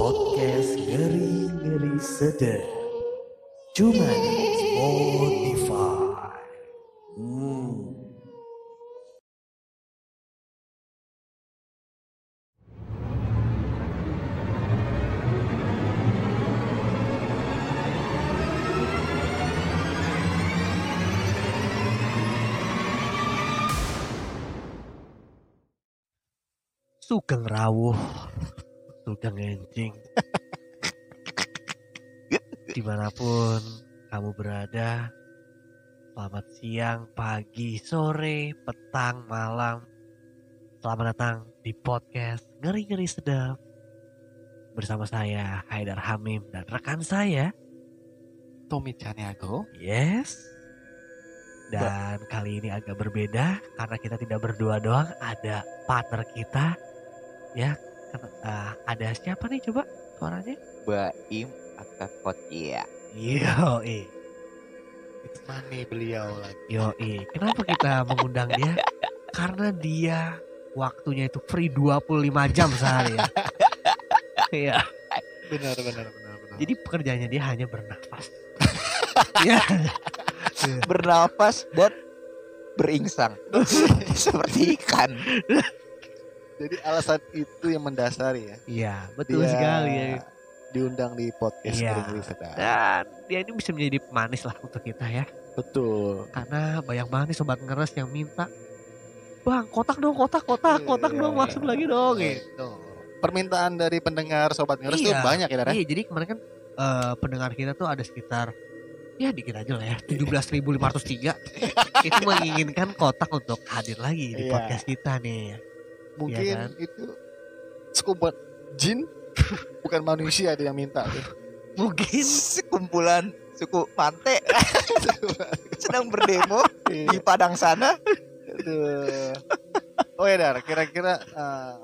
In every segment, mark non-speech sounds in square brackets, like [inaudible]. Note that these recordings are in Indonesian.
Podcast ngeri-ngeri sedap. Cuma di Spotify. Hmm. Sugeng rawuh, sugeng enjing. [laughs] Di mana pun kamu berada, selamat siang, pagi, sore, petang, malam. Selamat datang di podcast Ngeri-Ngeri Sedap. Bersama saya, Haidar Hamim, dan rekan saya, Tommy Caniago. Yes. Dan kali ini agak berbeda karena kita tidak berdua doang, ada partner kita. Ya, eh, ada siapa nih coba suaranya? Baim Akakot ya. Yo, eh. Mani beliau lagi. Yo, Kenapa kita mengundang dia? Karena dia waktunya itu free 25 jam sehari ya. [laughs] Iya. Benar benar benar benar. Jadi pekerjaannya dia hanya bernafas. [laughs] Iya. Bernafas dan beringsang [laughs] seperti ikan. Jadi alasan itu yang mendasari ya. Iya, betul Dia sekali ya. Diundang di podcast Iya. Dan dia ini bisa menjadi pemanis lah untuk kita ya. Betul. Karena banyak banget nih sobat ngeres yang minta Bang, kotak dong, kotak, kotak, kotak dong, Iya. masuk lagi dong. gitu. Itu. Permintaan dari pendengar sobat ngeres tuh Iya. banyak ya, Dar, ya? Iya, jadi kemarin kan eh, pendengar kita tuh ada sekitar ya dikit aja lah ya [laughs] 17.503 itu menginginkan kotak untuk hadir lagi di Iya. podcast kita nih Mungkin Iya kan? itu sekubat jin [laughs] bukan manusia dia yang minta tuh. mungkin Sekumpulan suku Pante [laughs] sedang berdemo di Iya. padang sana. Aduh. Oh ya Dar, kira-kira eh,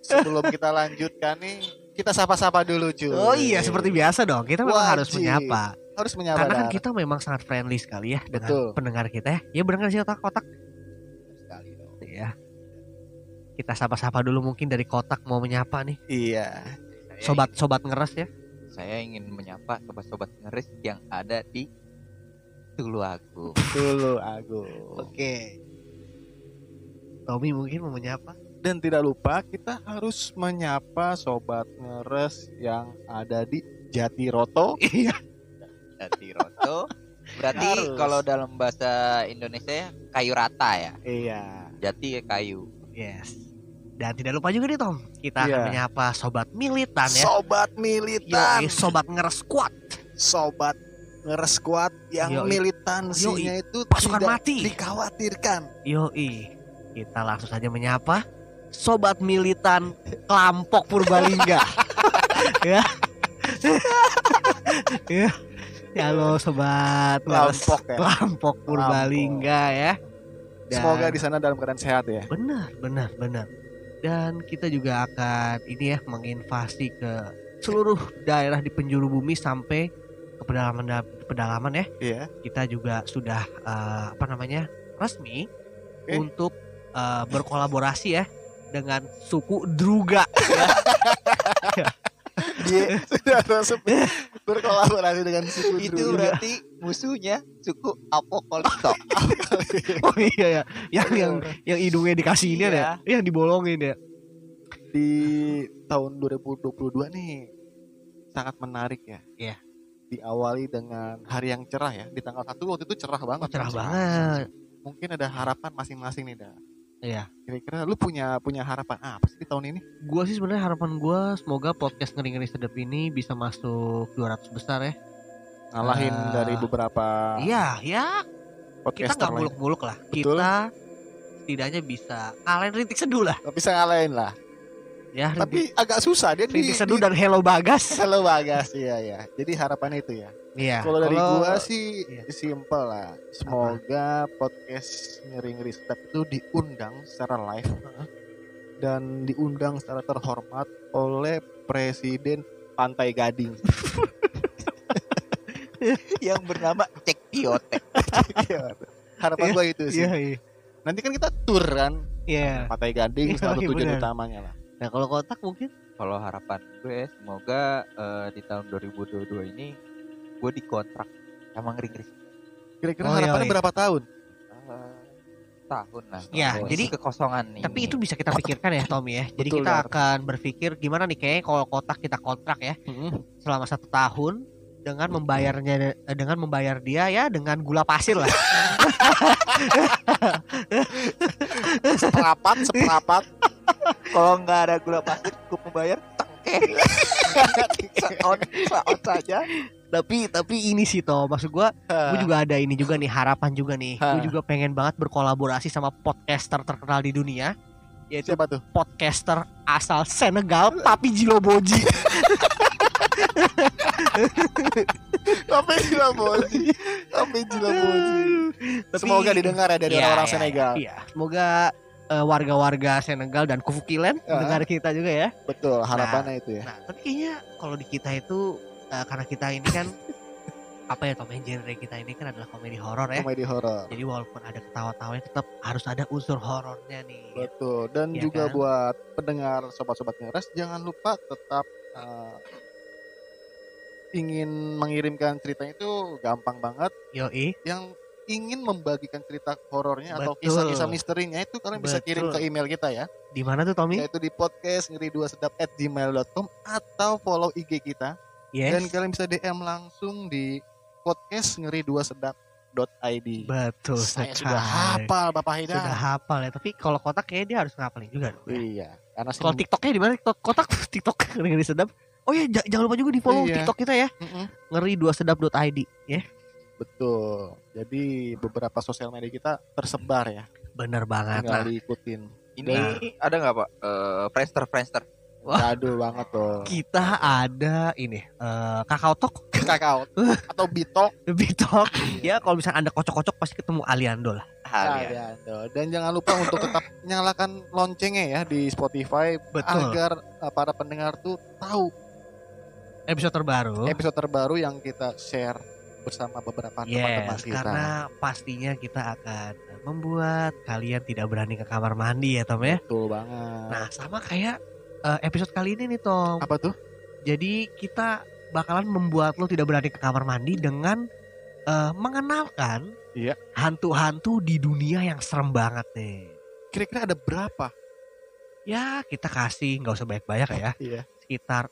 sebelum kita lanjutkan nih kita sapa-sapa dulu cuy. oh iya seperti biasa dong kita memang harus menyapa harus menyapa karena kan Dar. kita memang sangat friendly sekali ya dengan Betul. pendengar kita ya ya benar sih kotak kita sapa-sapa dulu mungkin dari kotak mau menyapa nih Iya. Sobat-sobat ngeres ya saya ingin menyapa sobat-sobat ngeris yang ada di Tulu Agung. Dulu aku. oke Tommy mungkin mau menyapa Dan tidak lupa kita harus menyapa sobat ngeres yang ada di Jatiroto. [laughs] iya Jadi Roto. Berarti Harus. kalau dalam bahasa Indonesia ya, kayu rata ya. Iya. Jati kayu. Yes. Dan tidak lupa juga nih Tom, kita akan Iya. menyapa sobat militan ya. Sobat militan. Yoi, sobat ngeres squad. sobat ngeres yang Yoi. militansinya itu Pasukan tidak mati. dikhawatirkan. Yoi, kita langsung saja menyapa sobat militan Kelampok [laughs] [laughs] Purbalingga. ya. ya. Halo sobat Kelampok ya. Kelampok Purbalingga ya. Dan- Semoga di sana dalam keadaan sehat ya. Benar, benar, benar. Dan kita juga akan ini ya menginvasi ke seluruh daerah di penjuru bumi sampai ke pedalaman pedalaman ya. Iya. Kita juga sudah eh, apa namanya resmi Oke. untuk eh, berkolaborasi ya dengan suku Druga. [laughs] Dia [laughs] sudah resmi berkolaborasi dengan suku Itu berarti musuhnya suku Apokalipto. [laughs] oh iya ya, yang yang yang hidungnya dikasih ini Iya. ya, yang dibolongin ya. Di tahun 2022 nih sangat menarik ya. Iya. Diawali dengan hari yang cerah ya. Di tanggal 1 waktu itu cerah banget. Oh, cerah Mas. banget. Mungkin ada harapan masing-masing nih, dah. Iya. Kira-kira lu punya punya harapan apa sih di tahun ini? Gua sih sebenarnya harapan gua semoga podcast ngeri-ngeri sedap ini bisa masuk 200 besar ya. Ngalahin Ah. dari beberapa Iya, ya kita podcaster nggak muluk-muluk lah. Betul. Kita setidaknya bisa ngalahin rintik seduh lah. Bisa ngalahin lah. Ya, rintik, Tapi agak susah dia di, rintik seduh di- dan hello bagas. Halo Bagas, iya ya. Jadi harapan itu ya. Iya. Kalau dari kalau- gua sih iya. simple lah. Semoga podcast ngeri-ngeri step itu diundang secara live dan diundang secara terhormat oleh Presiden Pantai Gading. [laughs] yang bernama Cek Piote. [laughs] Iya. Harapan gua itu sih. Iya, iya. Nanti kan kita tour kan Iya. Pantai Gading Iya, satu iya, tujuan benar. utamanya lah. Nah kalau kotak mungkin Kalau harapan gue semoga eh, di tahun 2022 ini gue dikontrak sama ngeri-ngeri Kira-kira Oh, iya, harapannya iya. berapa tahun? Eh, tahun lah. Ya, jadi- kekosongan nih. tapi itu bisa kita pikirkan ya Tommy ya. Jadi Betul, kita Dar. akan berpikir gimana nih kayaknya kalau kotak kita kontrak ya selama satu tahun dengan membayarnya eh, dengan membayar dia ya dengan gula pasir lah. [laughs] Seperapat, seperapat. kalau nggak ada gula pasir cukup membayar tengke. [laughs] Saon, saon saja. Tapi tapi ini sih toh maksud gua gue juga ada ini juga nih harapan juga nih. Gue juga pengen banget berkolaborasi sama podcaster terkenal di dunia yaitu Siapa tuh? podcaster asal Senegal Papi Jiloboji. [laughs] Tapi Jilaboji. Tapi Jilaboji. Tapi- Semoga didengar ya dari Iya, orang-orang iya, Senegal. Iya, semoga eh, warga-warga Senegal dan Kufukilen Ah. mendengar kita juga ya. Betul, harapannya itu ya. Nah, tapi kayaknya kalau di kita itu eh, karena kita ini kan apa ya Tom, ya, genre kita ini kan adalah komedi horor ya. Komedi horor. Jadi walaupun ada ketawa-tawanya tetap harus ada unsur horornya nih. Betul. Dan Iya juga kan? buat pendengar sobat-sobat ngeres jangan lupa tetap eh, ingin mengirimkan ceritanya itu gampang banget. Yoi, Yang ingin membagikan cerita horornya atau Betul. kisah-kisah misterinya itu kalian bisa kirim Betul. ke email kita ya. di mana tuh Tommy? Yaitu di podcast ngeri dua sedap at gmail.com atau follow IG kita. Yes. Dan kalian bisa DM langsung di podcast ngeri dua sedap.id. Betul Saya sekali. sudah hafal Bapak Haidar. Sudah hafal ya, tapi kalau kotak kayaknya dia harus ngapalin juga dong. ya. Iya. Karena sih Kalau TikToknya di mana? TikTok kotak [laughs] TikTok ngeri sedap. Oh ya, j- jangan lupa juga di follow Iya. TikTok kita ya. Mm-mm. Ngeri dua sedap.id ya. Betul. Jadi beberapa sosial media kita tersebar ya. Bener banget. Tinggal Nah, diikutin. Ini Nah. ada nggak pak? Eh, Friendster, Friendster. Wah. Jadul banget tuh. kita ada ini eh Kakao Talk, [laughs] Kakao atau Bitok. [laughs] Bitok. ya kalau misalnya Anda kocok-kocok pasti ketemu Aliando lah. Tuh. Dan jangan lupa untuk tetap nyalakan loncengnya ya di Spotify Betul. agar uh, para pendengar tuh tahu Episode terbaru. episode terbaru yang kita share bersama beberapa teman-teman Yes, kita. karena pastinya kita akan membuat kalian tidak berani ke kamar mandi ya Tom ya. Betul banget. Nah sama kayak eh, episode kali ini nih Tom. apa tuh? Jadi kita bakalan membuat lo tidak berani ke kamar mandi dengan eh, mengenalkan Iya. hantu-hantu di dunia yang serem banget nih. Kira-kira ada berapa? Ya kita kasih nggak usah banyak-banyak ya. [laughs] Iya. Sekitar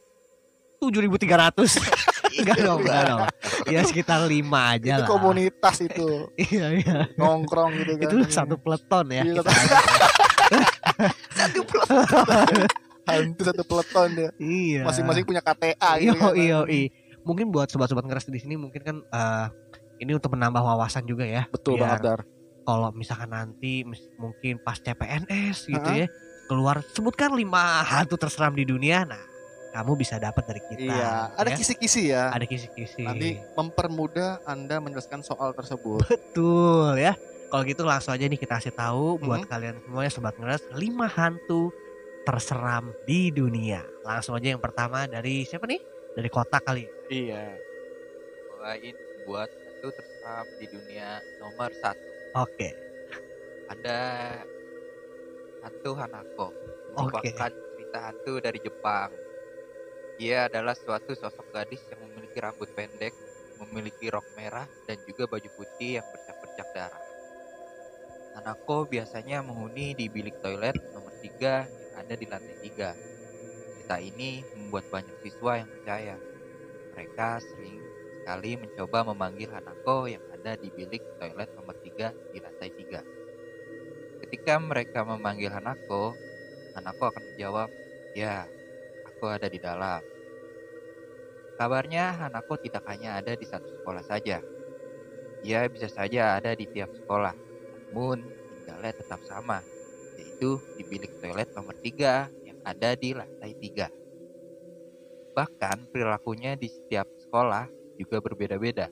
7.300 Enggak [laughs] [laughs] dong, enggak dong. Ya sekitar 5 aja itu lah. komunitas itu Iya, iya. nongkrong gitu kan. Itu satu peleton ya. Iya, satu peleton. Hantu [laughs] satu peleton dia. Iya. Masing-masing punya KTA Iya, gitu kan. iya, iya. Mungkin buat sobat-sobat ngeres di sini mungkin kan eh, ini untuk menambah wawasan juga ya. Betul Biar banget Dar. Kalau misalkan nanti mis- mungkin pas CPNS gitu Ha-ha. ya keluar sebutkan lima hantu terseram di dunia. Nah, kamu bisa dapat dari kita. Iya, ada ya. kisi-kisi ya. ada kisi-kisi. Nanti mempermudah Anda menjelaskan soal tersebut. Betul ya. Kalau gitu langsung aja nih kita kasih tahu Hmm. buat kalian semuanya sobat ngeres 5 hantu terseram di dunia. Langsung aja yang pertama dari siapa nih? Dari kota kali. iya. Bawain buat hantu terseram di dunia nomor satu. Oke. Ada hantu Hanako. Oke. Merupakan cerita hantu dari Jepang. Ia adalah suatu sosok gadis yang memiliki rambut pendek, memiliki rok merah, dan juga baju putih yang bercak-bercak darah. Hanako biasanya menghuni di bilik toilet nomor 3 yang ada di lantai 3. Cerita ini membuat banyak siswa yang percaya. Mereka sering sekali mencoba memanggil Hanako yang ada di bilik toilet nomor 3 di lantai 3. Ketika mereka memanggil Hanako, Hanako akan menjawab, "Ya, aku ada di dalam." Kabarnya Hanako tidak hanya ada di satu sekolah saja. Ia bisa saja ada di tiap sekolah, namun tinggalnya tetap sama, yaitu di bilik toilet nomor 3 yang ada di lantai 3. Bahkan perilakunya di setiap sekolah juga berbeda-beda.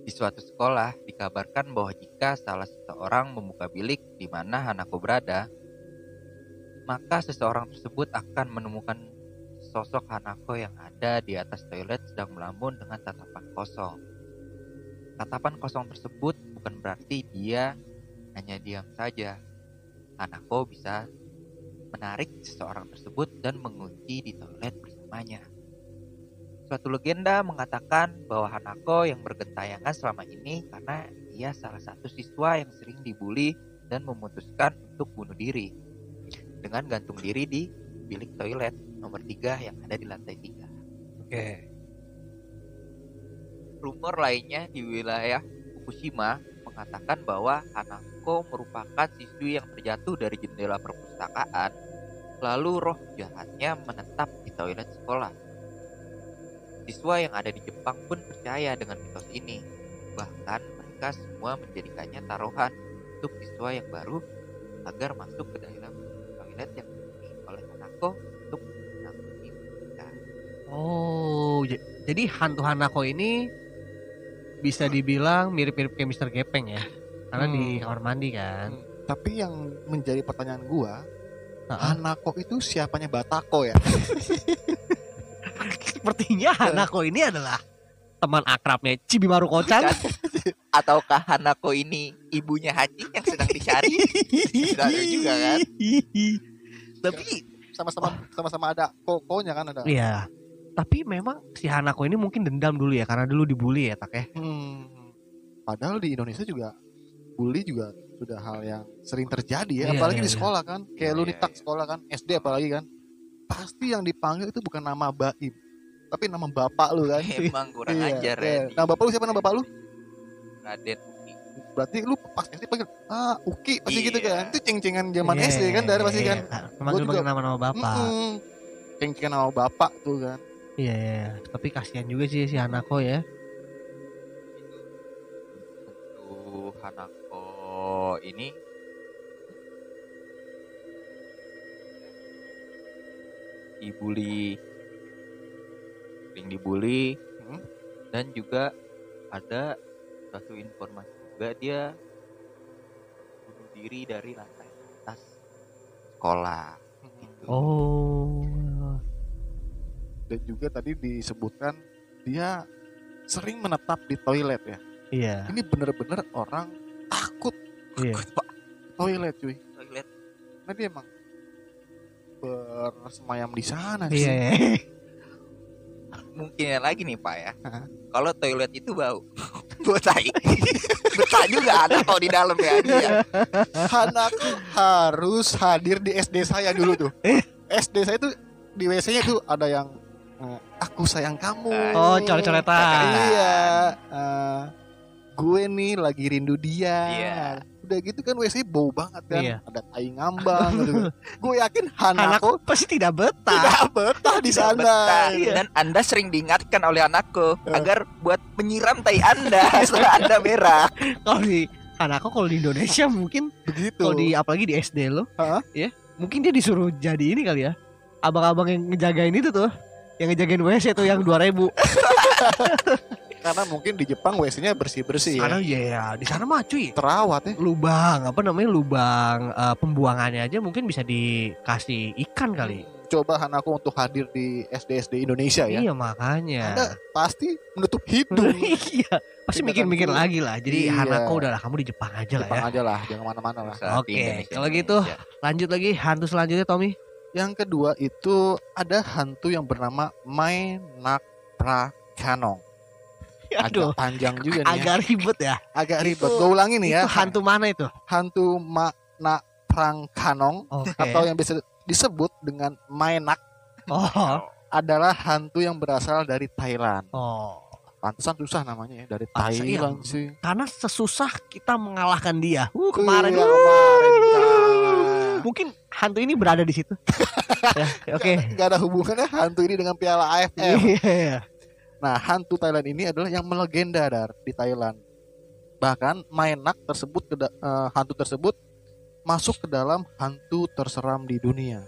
Di suatu sekolah dikabarkan bahwa jika salah seseorang membuka bilik di mana Hanako berada, maka seseorang tersebut akan menemukan sosok Hanako yang ada di atas toilet sedang melamun dengan tatapan kosong. Tatapan kosong tersebut bukan berarti dia hanya diam saja. Hanako bisa menarik seseorang tersebut dan mengunci di toilet bersamanya. Suatu legenda mengatakan bahwa Hanako yang bergentayangan selama ini karena ia salah satu siswa yang sering dibully dan memutuskan untuk bunuh diri dengan gantung diri di bilik toilet nomor 3 yang ada di lantai 3. Oke. Rumor lainnya di wilayah Fukushima mengatakan bahwa Hanako merupakan siswi yang terjatuh dari jendela perpustakaan, lalu roh jahatnya menetap di toilet sekolah. Siswa yang ada di Jepang pun percaya dengan mitos ini. Bahkan mereka semua menjadikannya taruhan untuk siswa yang baru agar masuk ke dalam toilet yang dihuni oleh Hanako untuk menangani mereka. Oh, jadi hantu Hanako ini bisa dibilang mirip-mirip kayak Mr. Gepeng ya. Karena di Hmm. kamar mandi kan. Tapi yang menjadi pertanyaan gua, Heeh. Hanako itu siapanya Batako ya? [laughs] Sepertinya Hanako ini adalah teman akrabnya Cibimaru Kocan. [laughs] Ataukah Hanako ini ibunya Haji yang sedang dicari? Ada juga kan? [laughs] Tapi Sama-sama sama-sama ada kokonya kan ada. Iya. Tapi memang si Hanako ini mungkin dendam dulu ya karena dulu dibully ya tak ya. Hmm. Padahal di Indonesia juga bully juga sudah hal yang sering terjadi ya, Iya, apalagi iya, di iya. sekolah kan. Kayak Iya, lu iya, nitak iya. sekolah kan, SD apalagi kan. Pasti yang dipanggil itu bukan nama Baim, tapi nama bapak lu kan. [laughs] Emang kurang Iya, ajar ya. Nama bapak lu siapa nama bapak lu? Raden Uki. Berarti lu pas SD panggil ah Uki pasti gitu Iya. kan. Itu ceng-cengan zaman Iya, SD kan dari pasti kan. iya. Memanggil-manggil nama-nama bapak. Mm-mm. Ceng-cengan nama bapak tuh kan. Iya, iya, iya. Tapi kasihan juga sih si Hanako ya. Untuk Hanako ini dibully sering dibully Hmm. dan juga ada satu informasi juga dia bunuh diri dari lantai atas sekolah gitu. Oh. Dan juga tadi disebutkan dia sering menetap di toilet ya. Iya, Ini bener-bener orang takut iya. toilet cuy. toilet Nah dia emang bersemayam di sana Iya, sih. iya. [laughs] mungkin lagi nih pak ya kalau toilet itu bau [laughs] bau tai [laughs] betah juga ada kalau di dalam ya dia Hanako harus hadir di SD saya dulu tuh. SD saya tuh di WC-nya tuh ada yang eh, aku sayang kamu. Oh, coret-coretan. Iya. eh, gue nih lagi rindu dia. Iya. Udah gitu kan WC bau banget kan. Iya. Ada tai ngambang gitu. [laughs] gue yakin Hanako Hanako pasti tidak betah. tidak betah di Tidak sana. betah. Iya. dan anda sering diingatkan oleh anakku Eh. agar buat menyiram tai anda [laughs] setelah anda merah Kalau di Hanako kalau di Indonesia mungkin Begitu. kalau di apalagi di SD lo, Hah? ya mungkin dia disuruh jadi ini kali ya. Abang-abang yang ngejagain itu tuh, yang ngejagain WC tuh yang 2000 [laughs] Karena mungkin di Jepang WC-nya bersih-bersih ya. Karena ya di sana mah cuy Terawat ya. lubang apa namanya lubang eh, pembuangannya aja mungkin bisa dikasih ikan kali. Coba Hanako untuk hadir di SD-SD Indonesia ya. Iya makanya. Anda pasti menutup hidung. [laughs] iya, pasti mikir-mikir lagi lah. Jadi Iya. Hanako udahlah kamu di Jepang aja lah ya. Jepang aja lah, jangan mana-mana lah. Oke, Indonesia, kalau gitu, Indonesia. Lanjut lagi hantu selanjutnya Tommy. Yang kedua itu ada hantu yang bernama Mainak Prakanong. [laughs] Aduh, Agak panjang juga nih ya. agak ribet ya. Agak ribet. Gue ulangi nih ya. Itu hantu mana itu? hantu Makna Prangkanong Oke. atau yang bisa disebut dengan Mainak Oh, adalah hantu yang berasal dari Thailand. oh. Pantesan susah namanya ya dari Pantesan, iya. Thailand sih. Karena sesusah kita mengalahkan dia. Uh, kemarin. Iya, uh, kemarin, Kak. Mungkin hantu ini berada di situ. [laughs] ya, oke. Gak ada hubungannya hantu ini dengan Piala AFF. Iya. Nah, hantu Thailand ini adalah yang melegenda dar di Thailand. Bahkan Mainak tersebut eh, hantu tersebut masuk ke dalam hantu terseram di dunia.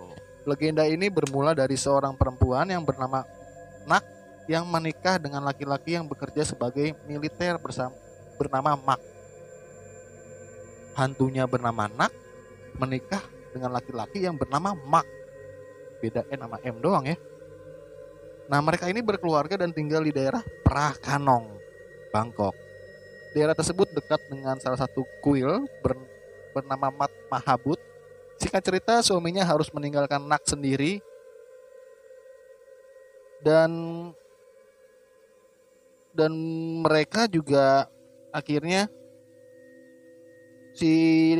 Oh. Legenda ini bermula dari seorang perempuan yang bernama Nak yang menikah dengan laki-laki yang bekerja sebagai militer bersama bernama Mak. Hantunya bernama Nak menikah dengan laki-laki yang bernama Mak. Beda N sama M doang ya. Nah, mereka ini berkeluarga dan tinggal di daerah Prakanong, Bangkok. Daerah tersebut dekat dengan salah satu kuil ber- bernama Mat Mahabut, Singkat cerita, suaminya harus meninggalkan Nak sendiri dan dan mereka juga akhirnya si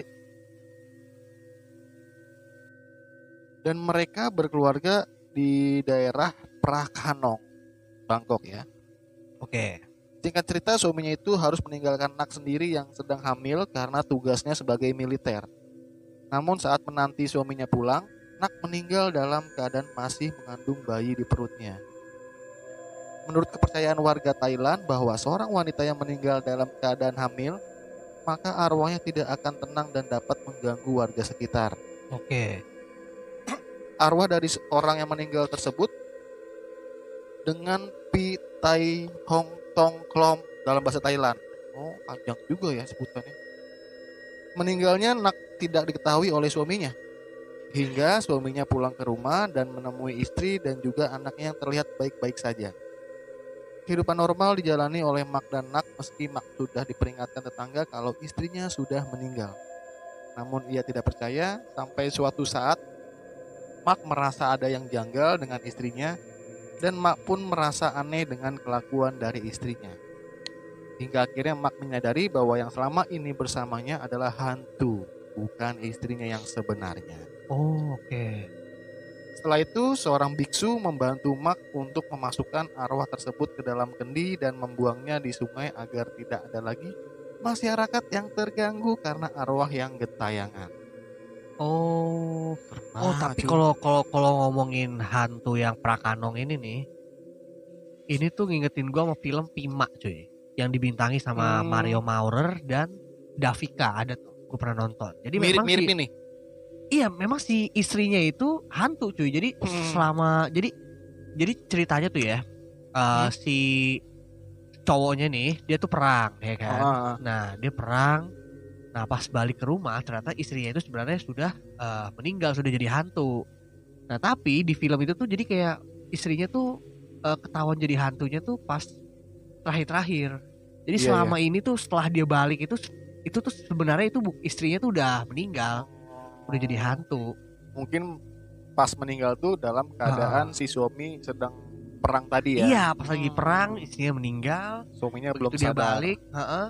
dan mereka berkeluarga di daerah Prakanong, Bangkok ya. Oke. Singkat cerita suaminya itu harus meninggalkan Nak sendiri yang sedang hamil karena tugasnya sebagai militer. Namun saat menanti suaminya pulang, Nak meninggal dalam keadaan masih mengandung bayi di perutnya. Menurut kepercayaan warga Thailand bahwa seorang wanita yang meninggal dalam keadaan hamil, maka arwahnya tidak akan tenang dan dapat mengganggu warga sekitar. Oke. Arwah dari orang yang meninggal tersebut dengan Pi Tai Hong Tong Klom dalam bahasa Thailand. Oh, panjang juga ya sebutannya. Meninggalnya Nak tidak diketahui oleh suaminya. Hingga suaminya pulang ke rumah dan menemui istri dan juga anaknya yang terlihat baik-baik saja. Kehidupan normal dijalani oleh Mak dan Nak meski Mak sudah diperingatkan tetangga kalau istrinya sudah meninggal. Namun ia tidak percaya sampai suatu saat Mak merasa ada yang janggal dengan istrinya dan Mak pun merasa aneh dengan kelakuan dari istrinya. Hingga akhirnya Mak menyadari bahwa yang selama ini bersamanya adalah hantu, bukan istrinya yang sebenarnya. Oh, oke. Setelah itu, seorang biksu membantu Mak untuk memasukkan arwah tersebut ke dalam kendi dan membuangnya di sungai agar tidak ada lagi masyarakat yang terganggu karena arwah yang gentayangan. Oh. Nah, Oh, tapi cuy. kalau kalau kalau ngomongin hantu yang Prakanong ini nih, ini tuh ngingetin gua sama film Pima, cuy. Yang dibintangi sama Hmm. Mario Maurer dan Davika ada tuh. Gue pernah nonton. Jadi memang mirip-mirip si, ini. iya memang si istrinya itu hantu, cuy. Jadi Hmm. selama jadi jadi ceritanya tuh ya, eh, Hmm. si cowoknya nih dia tuh perang, ya kan. Ah, Nah, dia perang. Nah, pas balik ke rumah, ternyata istrinya itu sebenarnya sudah eh, meninggal, sudah jadi hantu. Nah, tapi di film itu tuh jadi kayak istrinya tuh eh, ketahuan jadi hantunya tuh pas terakhir-terakhir. Jadi Iya, selama ini tuh setelah dia balik itu itu tuh sebenarnya itu istrinya tuh udah meninggal, udah jadi hantu. mungkin pas meninggal tuh dalam keadaan si suami sedang perang tadi ya. Iya, pas lagi Hmm. perang istrinya meninggal, Suaminya belum begitu dia sadar. balik, heeh.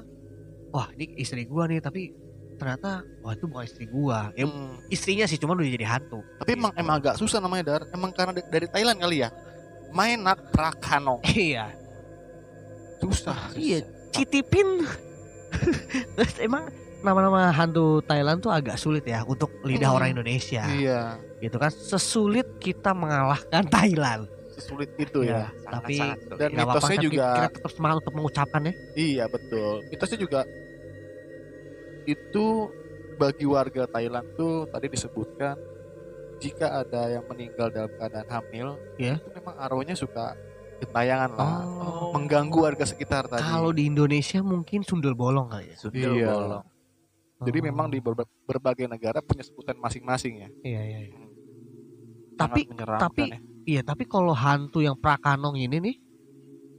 Wah, ini istri gua nih, tapi ternyata wah itu bukan istri gua. Ya, Hmm. istrinya sih cuma udah jadi hantu. Tapi emang emang agak susah namanya Dar. Emang karena da- dari Thailand kali ya. Mainak Prakanong. [laughs] Iya. Susah. Iya, Citipin. [laughs] Terus emang nama-nama hantu Thailand tuh agak sulit ya untuk lidah Hmm. orang Indonesia. Iya. Gitu kan sesulit kita mengalahkan [laughs] Thailand. Sesulit itu ya. tapi Sangat-sangat sulit. Dan Nggak apa-apa, mitosnya tapi juga kita tetap semangat untuk mengucapkan ya. iya betul. Mitosnya juga itu bagi warga Thailand tuh tadi disebutkan jika ada yang meninggal dalam keadaan hamil, Iya. itu memang arwahnya suka gentayangan lah. Oh. Mengganggu warga sekitar tadi. Kalau di Indonesia mungkin sundel bolong kali ya. Sundel Iya. bolong. Jadi Oh. memang di berba- berbagai negara punya sebutan masing-masing ya. Iya, iya, iya. Sangat Tapi tapi ya. iya, tapi kalau hantu yang Prakanong ini nih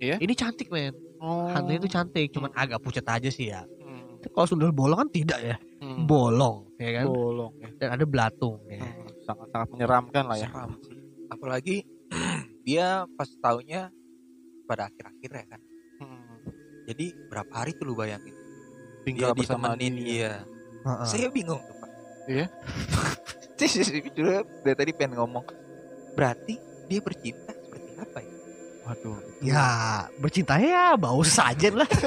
Iya? Ini cantik men Oh. Hantunya itu cantik Cuman agak pucat aja sih ya Hmm. Kalau sundel bolong kan tidak ya Hmm. Bolong ya kan bolong ya. Dan ada belatung ya. Hmm, sangat-sangat menyeramkan lah ya. Seram. Apalagi [clears throat] dia pas taunya pada akhir-akhir ya kan. Hmm. Jadi berapa hari tuh lu bayangin? Tinggal dia bersama ditemenin dia. Heeh. Saya bingung tuh pak. Iya? Terus dulu dari tadi pengen ngomong. Berarti dia bercinta seperti apa ya? Waduh. Ya bercinta ya bau sajen lah [laughs]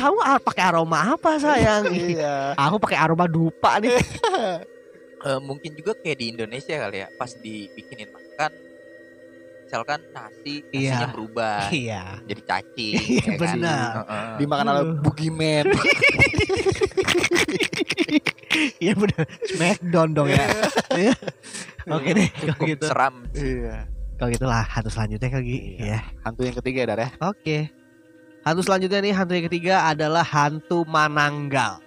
Kamu ah, pakai aroma apa sayang [laughs] Iya. Aku pakai aroma dupa nih [laughs] Eh, mungkin juga kayak di Indonesia kali ya. Pas dibikinin makan, misalkan nasi, nasinya Iya. berubah [laughs] Iya jadi cacing. Iya, ya kan? benar. Heeh. Dimakan oleh Uh. bugiman. Iya bener Smackdown dong ya Iya. Oke deh kalau Cukup gitu seram. iya. Kalau gitu lah hantu selanjutnya kali Iya. ya Hantu yang ketiga Dar ya. Oke. Hantu selanjutnya nih, hantu yang ketiga adalah hantu Mananggal.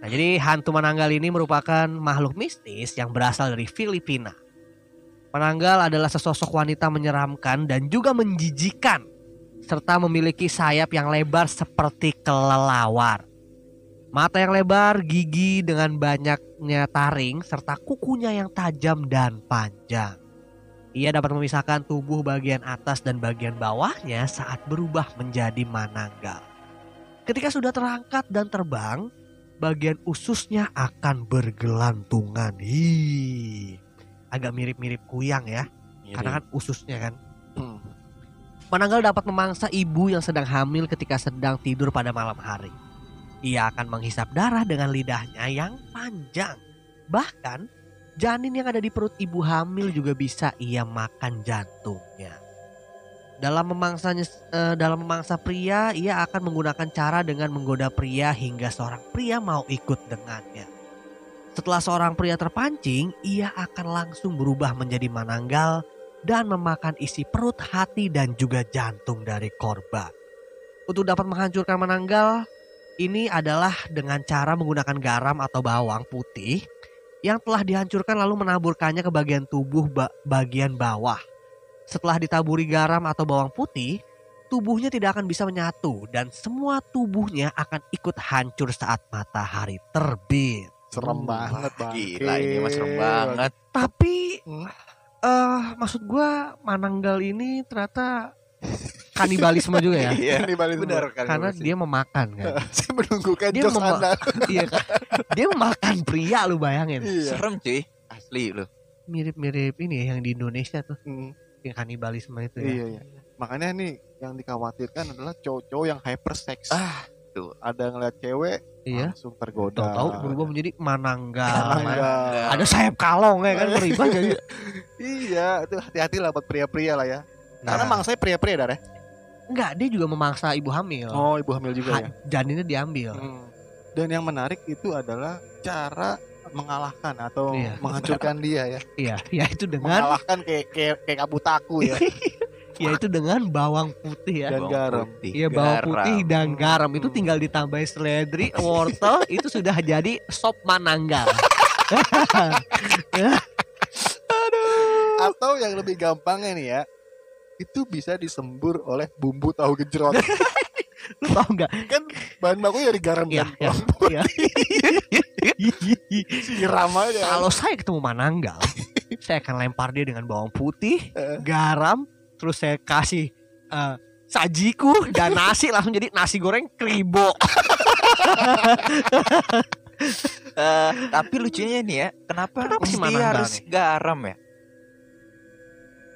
Nah, jadi hantu Mananggal ini merupakan makhluk mistis yang berasal dari Filipina. Mananggal adalah sesosok wanita menyeramkan dan juga menjijikan serta memiliki sayap yang lebar seperti kelelawar. Mata yang lebar, gigi dengan banyaknya taring, serta kukunya yang tajam dan panjang. Ia dapat memisahkan tubuh bagian atas dan bagian bawahnya saat berubah menjadi mananggal. Ketika sudah terangkat dan terbang, bagian ususnya akan bergelantungan. Hi. Agak mirip-mirip kuyang ya, karena kan ususnya kan. Hmm. Mananggal dapat memangsa ibu yang sedang hamil ketika sedang tidur pada malam hari. Ia akan menghisap darah dengan lidahnya yang panjang. Bahkan janin yang ada di perut ibu hamil juga bisa ia makan jantungnya. Dalam memangsanya eh, dalam memangsa pria, ia akan menggunakan cara dengan menggoda pria hingga seorang pria mau ikut dengannya. Setelah seorang pria terpancing, ia akan langsung berubah menjadi mananggal dan memakan isi perut, hati, dan juga jantung dari korban. Untuk dapat menghancurkan mananggal, ini adalah dengan cara menggunakan garam atau bawang putih yang telah dihancurkan lalu menaburkannya ke bagian tubuh ba- bagian bawah. Setelah ditaburi garam atau bawang putih, tubuhnya tidak akan bisa menyatu dan semua tubuhnya akan ikut hancur saat matahari terbit. Serem banget bang. Gila ini mas serem banget. Tapi Hmm. eh maksud gua Mananggal ini ternyata kanibalisme juga ya. [laughs] Iya. Ini balik Benar kan. Karena dia memakan kan. [laughs] Saya menunggukan Dia jos mema- anda. [laughs] iya kan. Dia memakan pria lu bayangin. Iya. Serem cuy. Asli lu. Mirip-mirip ini ya yang di Indonesia tuh Hmm, yang kanibalisme itu ya. Iya iya. Makanya nih yang dikhawatirkan adalah cowok-cowok yang hypersex. Ah, Ada ngeliat cewek Iya. langsung tergoda. Tahu-tahu berubah menjadi mananggal. Mananggal. Ada sayap kalong ya kan berubah jadi. Iya, itu hati-hati lah buat pria-pria lah ya. Karena Nah, mangsanya pria-pria dah ya. Enggak dia juga memangsa ibu hamil. Oh, ibu hamil juga Ha- ya. Janinnya diambil. Hmm. Dan yang menarik itu adalah cara mengalahkan atau Iya. menghancurkan [laughs] dia ya. Iya, ya itu dengan Mengalahkan kayak kayak kayak kabutaku ya. [laughs] ya itu dengan bawang putih ya. Dan bawang garam. Iya bawang garam. putih dan garam itu Hmm. tinggal ditambahin seledri, [laughs] wortel itu sudah jadi sop mananggal. Atau yang lebih gampangnya nih ya, itu bisa disembur oleh bumbu tahu gejrot. [laughs] Lu tau nggak? kan bahan baku dari garam Iya, dan iya. bawang Iya. [laughs] siram aja. Kalau saya ketemu mananggal, [laughs] saya akan lempar dia dengan bawang putih, Eh. garam, terus saya kasih eh, sajiku dan nasi langsung jadi nasi goreng kribo. Eh, tapi lucunya nih ya, kenapa, Kenapa sih mesti harus nih? garam ya?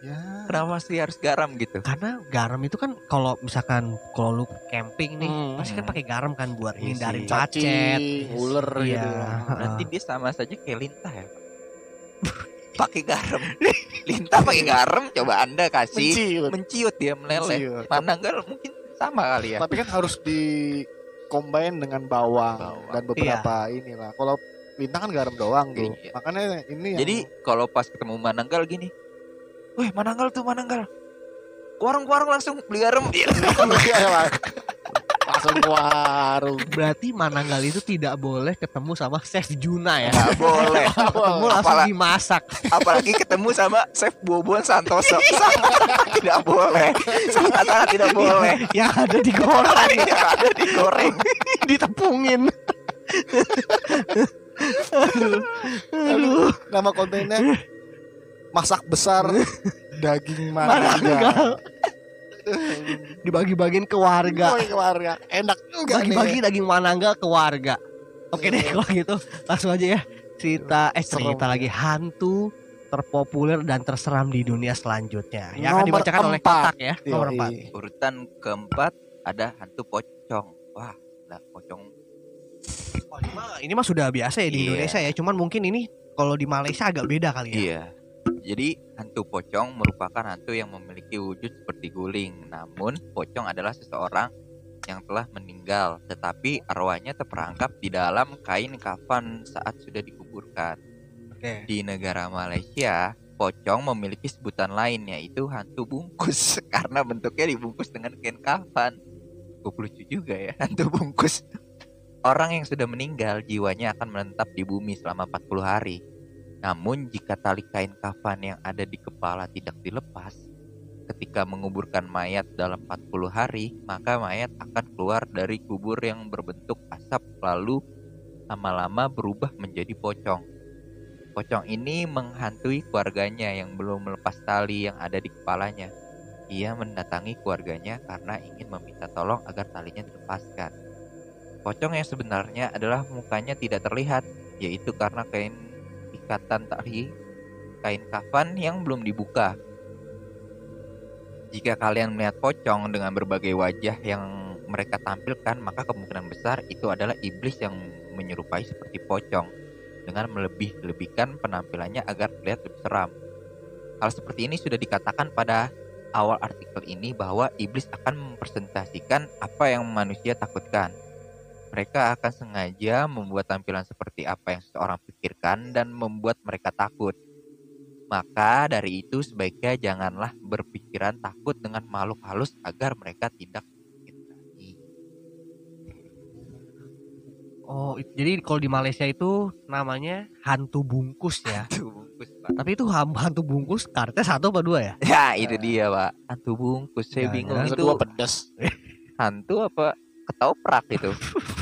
Ya. Kenapa mesti harus garam gitu? Karena garam itu kan kalau misalkan kalau lu camping nih, Hmm. pasti kan pakai garam kan buat Iya hindarin sih. pacet. Cacing, ular Iya. gitu. ya. Berarti dia sama saja kayak lintah ya. [laughs] pakai garam. Lintah pakai garam, coba Anda kasih Menciut. menciut dia meleleh. Menciut. Mananggal mungkin sama kali ya. Tapi kan harus di combine dengan bawang, Bawang. dan beberapa inilah. Kalau lintah kan garam doang tuh. Iya. Makanya ini yang Jadi kalau pas ketemu Mananggal gini, Wih Mananggal tuh Mananggal. Warung-warung langsung beli garam. Iya. langsung ke warung. Berarti Mananggal itu tidak boleh ketemu sama Chef Juna ya. Nggak boleh. Ketemu langsung Apalagi- dimasak. Apalagi ketemu sama Chef Bobon Santoso. Sangat tidak boleh. Sangat-sangat tidak boleh. Yang ada digoreng, Yang ada digoreng. ditepungin. Aduh. Aduh. Nama kontennya masak besar [laughs] daging Mananggal. mananggal. [laughs] Dibagi-bagiin ke warga. Ke warga. Enak juga Bagi-bagi daging mananggal ke warga. Oke deh kalau gitu langsung aja ya cerita eh Serem. cerita lagi hantu terpopuler dan terseram di dunia selanjutnya yang akan Nomor dibacakan oleh kotak ya nomor Yoi. empat Urutan keempat ada hantu pocong. Wah, lah pocong. Oh, ini, mah, ini mah sudah biasa ya di Iya. Indonesia ya cuman mungkin ini kalau di Malaysia agak beda kali ya Iya. Jadi hantu pocong merupakan hantu yang memiliki wujud seperti guling. Namun pocong adalah seseorang yang telah meninggal, tetapi arwahnya terperangkap di dalam kain kafan saat sudah dikuburkan. oke Di negara Malaysia, pocong memiliki sebutan lain yaitu hantu bungkus [laughs] karena bentuknya dibungkus dengan kain kafan. Cukup lucu juga ya [laughs] hantu bungkus. Orang yang sudah meninggal jiwanya akan menetap di bumi selama 40 hari. Namun jika tali kain kafan yang ada di kepala tidak dilepas, ketika menguburkan mayat dalam 40 hari, maka mayat akan keluar dari kubur yang berbentuk asap lalu lama-lama berubah menjadi pocong. Pocong ini menghantui keluarganya yang belum melepas tali yang ada di kepalanya. Ia mendatangi keluarganya karena ingin meminta tolong agar talinya dilepaskan. Pocong yang sebenarnya adalah mukanya tidak terlihat, yaitu karena kain ikatan tali kain kafan yang belum dibuka. Jika kalian melihat pocong dengan berbagai wajah yang mereka tampilkan, maka kemungkinan besar itu adalah iblis yang menyerupai seperti pocong dengan melebih-lebihkan penampilannya agar terlihat lebih seram. Hal seperti ini sudah dikatakan pada awal artikel ini bahwa iblis akan mempresentasikan apa yang manusia takutkan. Mereka akan sengaja membuat tampilan seperti apa yang seseorang pikirkan dan membuat mereka takut. Maka dari itu sebaiknya janganlah berpikiran takut dengan makhluk halus agar mereka tidak lagi. Oh, it- jadi kalau di Malaysia itu namanya hantu bungkus ya. Hantu bungkus, Pak. Tapi itu hantu bungkus kartnya satu apa dua ya? [laughs] Ya, itu dia, Pak. Hantu bungkus. Saya Ya, bingung ya. Yang itu kedua pedas. hantu apa ketoprak itu. [laughs]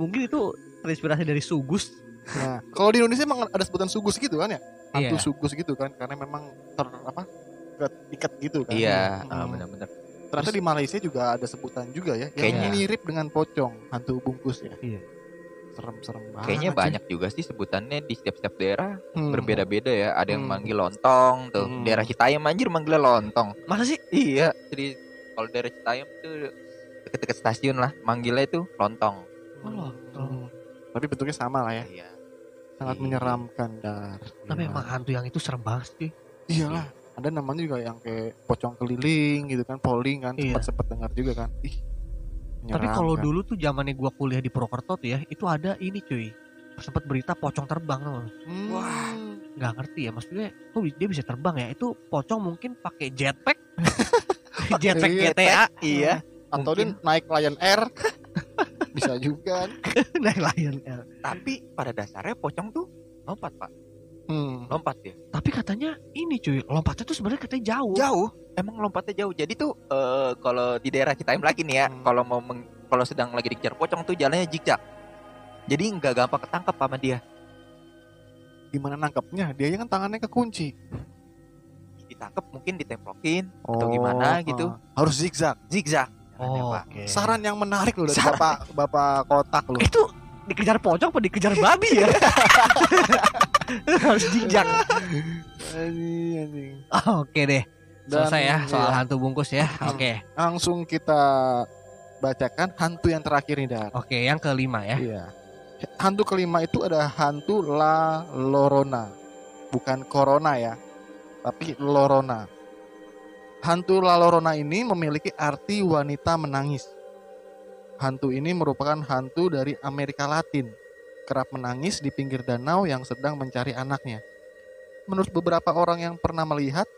Mungkin itu terinspirasi dari sugus. Nah, kalau di Indonesia emang ada sebutan sugus gitu kan ya? Hantu Iya. sugus gitu kan karena memang ter apa? ikat gitu kan. iya, Hmm. ah, benar-benar. Ternyata di Malaysia juga ada sebutan juga ya yang Kayaknya. mirip dengan pocong, hantu bungkus ya. Iya. Serem-serem banget. Kayaknya sih. banyak juga sih sebutannya di setiap-setiap daerah Hmm. berbeda-beda ya. Ada yang Hmm. manggil lontong tuh. Hmm. Daerah Citayam anjir manggilnya lontong. Masa sih? Iya, jadi kalau daerah Citayam tuh deket-deket stasiun lah, manggilnya itu lontong. Oh, loh. Hmm. Tapi bentuknya sama lah ya. Iya. Sangat Iya. menyeramkan dar. Tapi emang hantu yang itu serem banget sih. Iyalah. Ada namanya juga yang kayak pocong keliling gitu kan, polling kan, Iya. sempat sempat dengar juga kan. Ih. Tapi kalau dulu tuh zamannya gua kuliah di Purwokerto tuh ya, itu ada ini cuy. Sempat berita pocong terbang tuh. Hmm. Wah. Nggak ngerti ya maksudnya kok dia bisa terbang ya? Itu pocong mungkin pakai jetpack. [laughs] jetpack Iya, GTA. Iya. atau dia naik Lion Air bisa juga kan. [laughs] Naik Lion Air. Tapi pada dasarnya pocong tuh lompat, Pak. Hmm. Lompat ya. Tapi katanya ini cuy, lompatnya tuh sebenarnya katanya jauh. Jauh. Emang lompatnya jauh. Jadi tuh eh, kalau di daerah Citayam lagi nih ya, Hmm. kalau mau meng- kalau sedang lagi dikejar pocong tuh jalannya zigzag. Jadi nggak gampang ketangkep sama dia. Gimana nangkepnya? Dia kan tangannya kekunci. Ditangkep mungkin ditemplokin atau gimana gitu. ah. Harus zigzag. Zigzag. Oh, Pak. oke. Saran yang menarik loh dari Saran. Bapak Bapak kotak loh. Itu dikejar pocong apa dikejar babi ya? Harus jinjak. Anjing, anjing. Oke deh. Dan, Selesai ya soal iya, hantu bungkus ya. Hmm. Oke. langsung kita bacakan hantu yang terakhir nih Dar. Oke, yang kelima ya. Iya. Hantu kelima itu ada hantu La Lorona. Bukan corona ya, tapi Lorona. Hantu La Lorona ini memiliki arti wanita menangis. Hantu ini merupakan hantu dari Amerika Latin. Kerap menangis di pinggir danau yang sedang mencari anaknya. Menurut beberapa orang yang pernah melihat,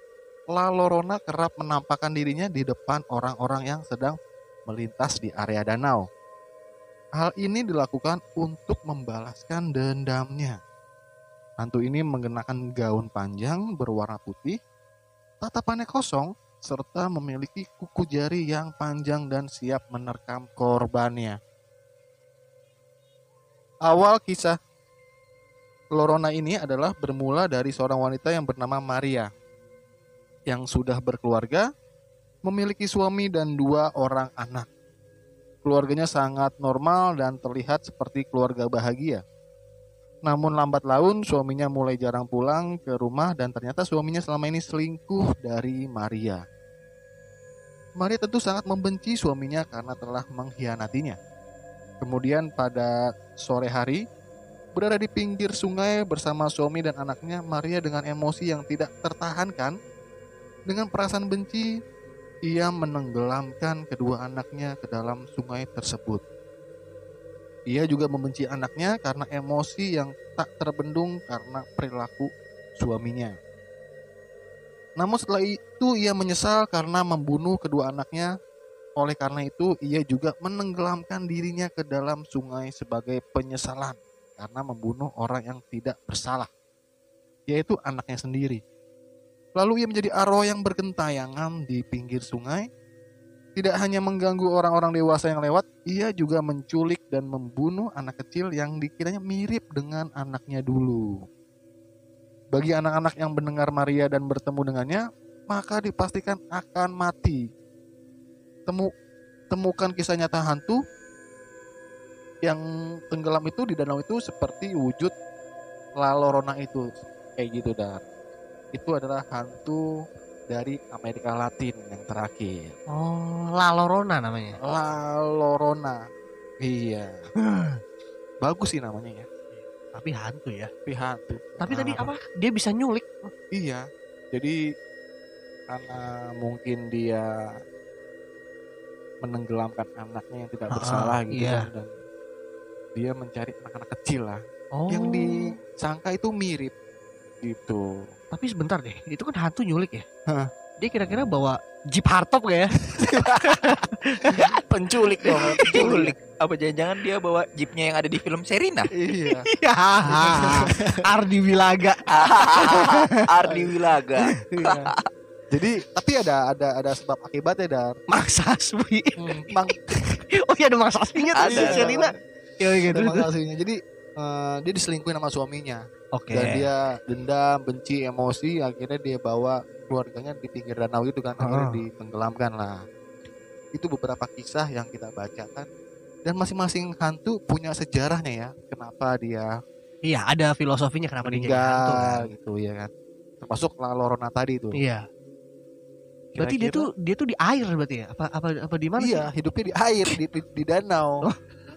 La Lorona kerap menampakkan dirinya di depan orang-orang yang sedang melintas di area danau. Hal ini dilakukan untuk membalaskan dendamnya. Hantu ini mengenakan gaun panjang berwarna putih, tatapannya kosong, serta memiliki kuku jari yang panjang dan siap menerkam korbannya. Awal kisah Lorona ini adalah bermula dari seorang wanita yang bernama Maria, yang sudah berkeluarga, memiliki suami dan dua orang anak. Keluarganya sangat normal dan terlihat seperti keluarga bahagia. Namun lambat laun suaminya mulai jarang pulang ke rumah dan ternyata suaminya selama ini selingkuh dari Maria. Maria tentu sangat membenci suaminya karena telah mengkhianatinya. Kemudian pada sore hari, berada di pinggir sungai bersama suami dan anaknya, Maria dengan emosi yang tidak tertahankan, dengan perasaan benci, ia menenggelamkan kedua anaknya ke dalam sungai tersebut. Ia juga membenci anaknya karena emosi yang tak terbendung karena perilaku suaminya. Namun setelah itu ia menyesal karena membunuh kedua anaknya. Oleh karena itu ia juga menenggelamkan dirinya ke dalam sungai sebagai penyesalan karena membunuh orang yang tidak bersalah, yaitu anaknya sendiri. Lalu ia menjadi arwah yang bergentayangan di pinggir sungai. Tidak hanya mengganggu orang-orang dewasa yang lewat, ia juga menculik dan membunuh anak kecil yang dikiranya mirip dengan anaknya dulu. Bagi anak-anak yang mendengar Maria dan bertemu dengannya, maka dipastikan akan mati. Temu temukan kisah nyata hantu yang tenggelam itu di danau itu seperti wujud La Llorona itu kayak gitu dan itu adalah hantu dari Amerika Latin yang terakhir Oh, La Llorona namanya. La Llorona iya [gasps] bagus sih namanya ya Tapi hantu ya. tapi hantu Tapi tadi Kenapa? apa? Dia bisa nyulik. iya jadi karena mungkin dia menenggelamkan anaknya yang tidak Ah, bersalah gitu iya. kan dan dia mencari anak-anak kecil lah Oh. yang disangka itu mirip gitu Tapi sebentar deh, itu kan hantu nyulik ya. Hah. Dia kira-kira bawa Jeep hardtop gak ya? [laughs] penculik dong Culik. Apa jangan-jangan dia bawa jeepnya yang ada di film Serina? iya [laughs] Iya. Ardi Wilaga. [laughs] Ardi Wilaga. Iya. Jadi tapi ada ada ada sebab akibatnya dan Mang Saswi. mang [laughs] Oh iya ada Mang Saswinya tuh Ada. di Sherina. Ya gitu. kasihnya. Jadi eh, dia diselingkuhin sama suaminya Oke. dan dia dendam, benci, emosi, akhirnya dia bawa keluarganya di pinggir danau itu kan, akhirnya Ah. ditenggelamkan lah. Itu beberapa kisah yang kita bacakan dan masing-masing hantu punya sejarahnya ya. Kenapa dia Iya, ada filosofinya kenapa dia jadi hantu kan. gitu ya kan. Termasuk La Llorona tadi itu. Iya. Berarti dia tuh dia tuh di air berarti ya? Apa apa apa di mana Iya, hidupnya di air, di, di, di danau.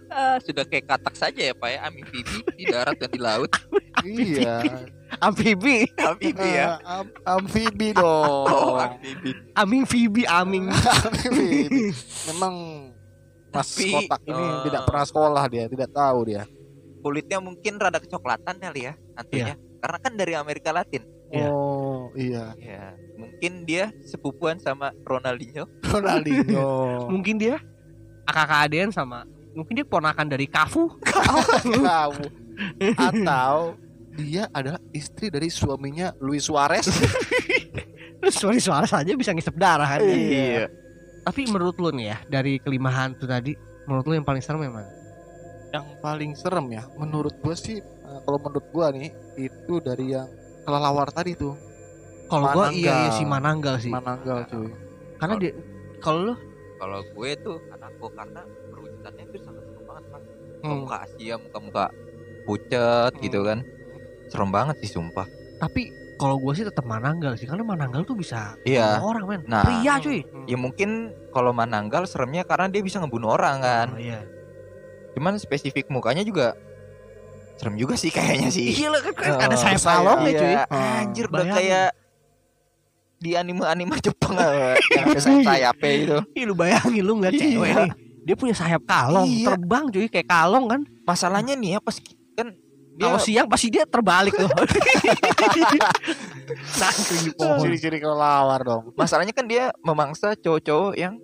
Ah, [laughs] sudah kayak katak saja ya Pak ya, amfibi di darat dan di laut. [laughs] iya. sih? Amfibi, Amfibi ya. Ah, am- amfibi dong. Oh, amfibi. aming fibi, [laughs] aming. Amfibi. Memang Mas Tapi, kotak ini eh, tidak pernah sekolah dia, tidak tahu dia. Kulitnya mungkin rada kecoklatan kali ya hantunya. Karena kan dari Amerika Latin. Iya. Oh, iya. Ya, mungkin dia sepupuan sama Ronaldinho. Ronaldinho. [laughs] Mungkin dia kakak adean sama mungkin dia ponakan dari Kafu. [laughs] Kamu. Atau dia adalah istri dari suaminya Luis Suarez. [laughs] Terus suara-suara saja bisa ngisep darah kan. Iya. Tapi menurut lu nih ya, dari kelima hantu tadi, menurut lu yang paling serem mana? yang paling serem ya, menurut gua sih, eh, kalau menurut gua nih, itu dari yang kelelawar tadi tuh, Kalau gua iya, iya si Mananggal sih. Mananggal cuy. Karena dia kalau lu Kalau gue tuh anakku karena perwujudannya itu sangat serem banget Pak. Hmm. Muka Asia, muka-muka pucet gitu kan. Serem banget sih sumpah. tapi kalau gua sih tetap Mananggal sih karena Mananggal tuh bisa Iya. bunuh orang men. Nah. Pria cuy. Hmm. Ya mungkin kalau Mananggal seremnya karena dia bisa ngebunuh orang kan. Oh, iya. Cuman spesifik mukanya juga serem juga sih kayaknya sih. Iya lah kan, kan Oh, ada sayap kalong ya cuy. Iya, anjir udah kayak di anime-anime Jepang [laughs] yang ada sayap-sayapnya itu. Ih lu bayangin lu ngeliat Iya. cewek nih. Dia punya sayap kalong, Iya. terbang cuy kayak kalong kan. Masalahnya nih ya pas kan dia Kalau siang pasti dia terbalik loh. [laughs] Nangkring di pohon. Ciri-ciri kelelawar dong. masalahnya kan dia memangsa cowok-cowok yang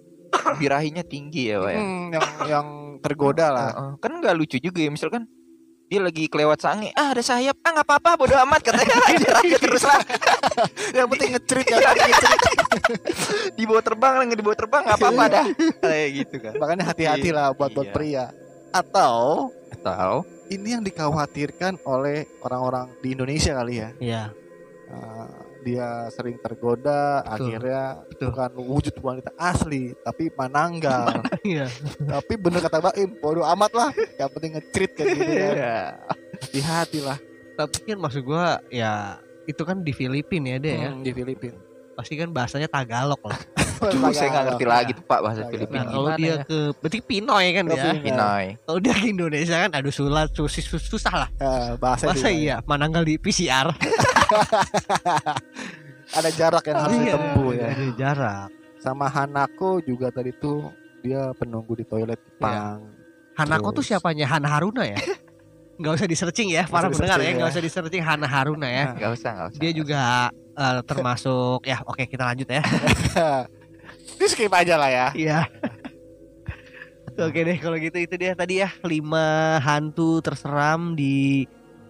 birahinya tinggi ya, Pak ya. Hmm, yang yang tergoda lah. Kan nggak lucu juga ya misalkan dia lagi kelewat sange, ah ada sayap, ah nggak apa-apa, bodo amat katanya [laughs] aja aja terus lah, [laughs] yang penting ngecerit ya ngecerit. dibawa terbang lagi dibawa terbang nggak apa-apa dah, [laughs] kayak gitu kan. Makanya hati-hati lah buat buat Iya. pria. Atau Tahu? ini yang dikhawatirkan oleh orang-orang di Indonesia kali ya. Iya. Uh, dia sering tergoda, Betul. akhirnya Betul. bukan wujud wanita asli, tapi mananggal. [laughs] Iya. tapi bener kata Baim, bodo amat lah. Yang penting ngecerit kan gitu kan. Iya. Hati-hati lah. Tapi kan maksud gua ya itu kan di Filipina ya deh ya. Hmm, di Filipina. Pasti kan bahasanya Tagalog lah. [laughs] Duh, saya nggak ngerti lagi tuh Pak bahasa. Filipina. Nah, kalau dia ya? ke berarti Pinoy kan ya. Pinoy. Kalau dia ke Indonesia kan aduh sulat susis sus- susah lah. Eh, bahasa juga. iya Mananggal di PCR. [laughs] Ada jarak yang harus Iya, ditempuh ya. Ada jarak. Sama Hanako juga tadi tuh dia penunggu di toilet Jepang. Hanako tuh siapanya Hana Haruna ya? [laughs] Nggak usah di searching ya para pendengar ya, nggak ya. usah di searching Hana Haruna ya. Nggak usah, nggak usah. Dia juga eh, termasuk ya oke kita lanjut ya. [laughs] Di skip aja lah ya. Iya. [laughs] Oke deh kalau gitu itu dia tadi ya lima hantu terseram di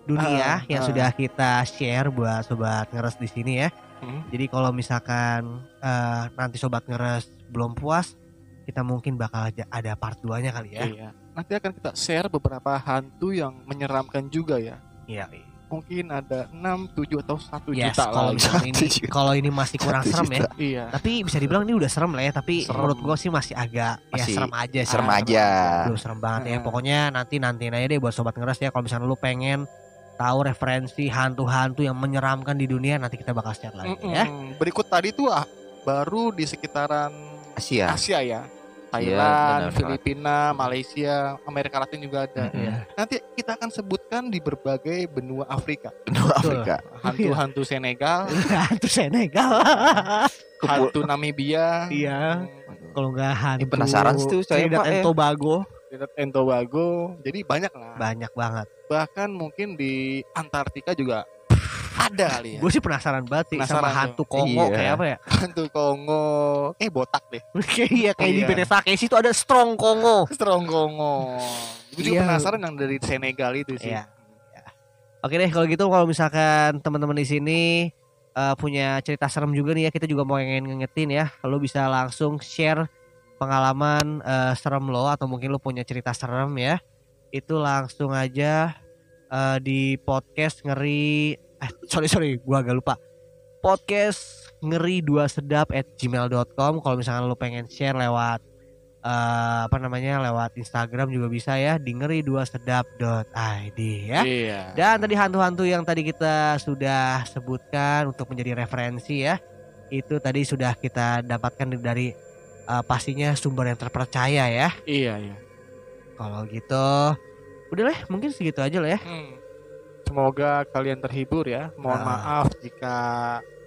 dunia Ah, yang ah. sudah kita share buat sobat ngeres di sini ya. Hmm. Jadi kalau misalkan eh, nanti sobat ngeres belum puas, kita mungkin bakal ada part 2-nya kali ya. Iya. Nanti akan kita share beberapa hantu yang menyeramkan juga ya. Iya. Mungkin ada 6, 7 atau 1 Yes, juta kalau lah. ini kalau ini masih kurang serem ya. Iya. Tapi bisa dibilang ini udah serem lah ya, tapi Serem. menurut gue sih masih agak ya Masih serem aja sih. Serem Ah, aja. Belum serem banget ya. Hmm. Pokoknya nanti nantiin aja deh buat sobat ngeres ya kalau misalnya lu pengen tahu referensi hantu-hantu yang menyeramkan di dunia nanti kita bakal share lagi ya. Mm-mm. Berikut tadi tuh ah, baru di sekitaran Asia. Asia ya. Iya, Thailand, benar, Filipina, Malaysia, Amerika Latin juga ada. Iya. Nanti kita akan sebutkan di berbagai benua Afrika. Benua. Afrika. Hantu-hantu Senegal, [laughs] hantu Senegal. [laughs] hantu Namibia, Iya. kalau nggak hantu. Ini penasaran sih tuh saya, Pak, ya. Tobago Trinidad and Tobago. Jadi banyak lah. banyak banget. Bahkan mungkin di Antartika juga ada kali ya. Gue sih penasaran banget sih sama Penasaran hantu tuh. Kongo Iya. kayak apa ya? Hantu Kongo, eh botak deh. [laughs] Kayak iya kayak di Iya. BT Takeshi itu ada strong Kongo. Strong Kongo. Gue juga Iya. penasaran yang dari Senegal itu sih. Iya. Oke deh kalau gitu kalau misalkan teman-teman di sini eh, punya cerita serem juga nih ya kita juga mau ingin ngingetin ya lo bisa langsung share pengalaman eh, serem lo atau mungkin lo punya cerita serem ya itu langsung aja eh, di podcast ngeri eh sorry sorry gua agak lupa podcast ngeri dua sedap at gmail.com kalau misalkan lo pengen share lewat eh, apa namanya lewat Instagram juga bisa ya di ngeri dua sedap.id ya Iya. dan tadi hantu-hantu yang tadi kita sudah sebutkan untuk menjadi referensi ya. Itu tadi sudah kita dapatkan dari uh, pastinya sumber yang terpercaya ya. Iya, iya. Kalau gitu udah lah mungkin segitu aja lah ya. Hmm. Semoga kalian terhibur ya. Mohon Ah. maaf jika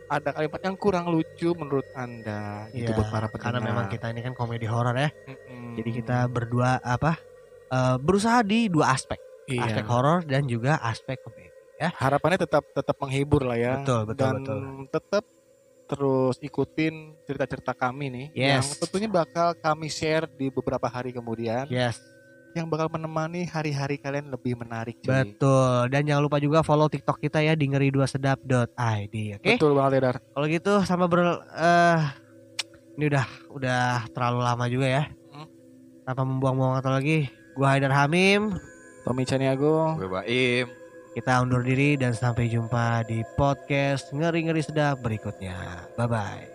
ada kalimat yang kurang lucu menurut Anda. Itu Iya, buat para pendengar. Karena memang kita ini kan komedi horor ya. Mm-mm. Jadi kita berdua apa uh, berusaha di dua aspek. iya. Aspek horor dan juga aspek komedi. harapannya tetap tetap menghibur lah ya. Betul, betul, Dan betul. tetap terus ikutin cerita-cerita kami nih yang Yes. tentunya bakal kami share di beberapa hari kemudian Yes, yang bakal menemani hari-hari kalian lebih menarik cuy. betul. Dan jangan lupa juga follow TikTok kita ya di ngeri2sedap.id, oke? Betul banget Edar. Kalau gitu sama ber eh ini udah udah terlalu lama juga ya. Hmm. Tanpa membuang-buang waktu lagi, gua Haidar Hamim. Tommy Caniago. Gue Baim. Kita undur diri dan sampai jumpa di podcast ngeri-ngeri sedap berikutnya. Bye bye.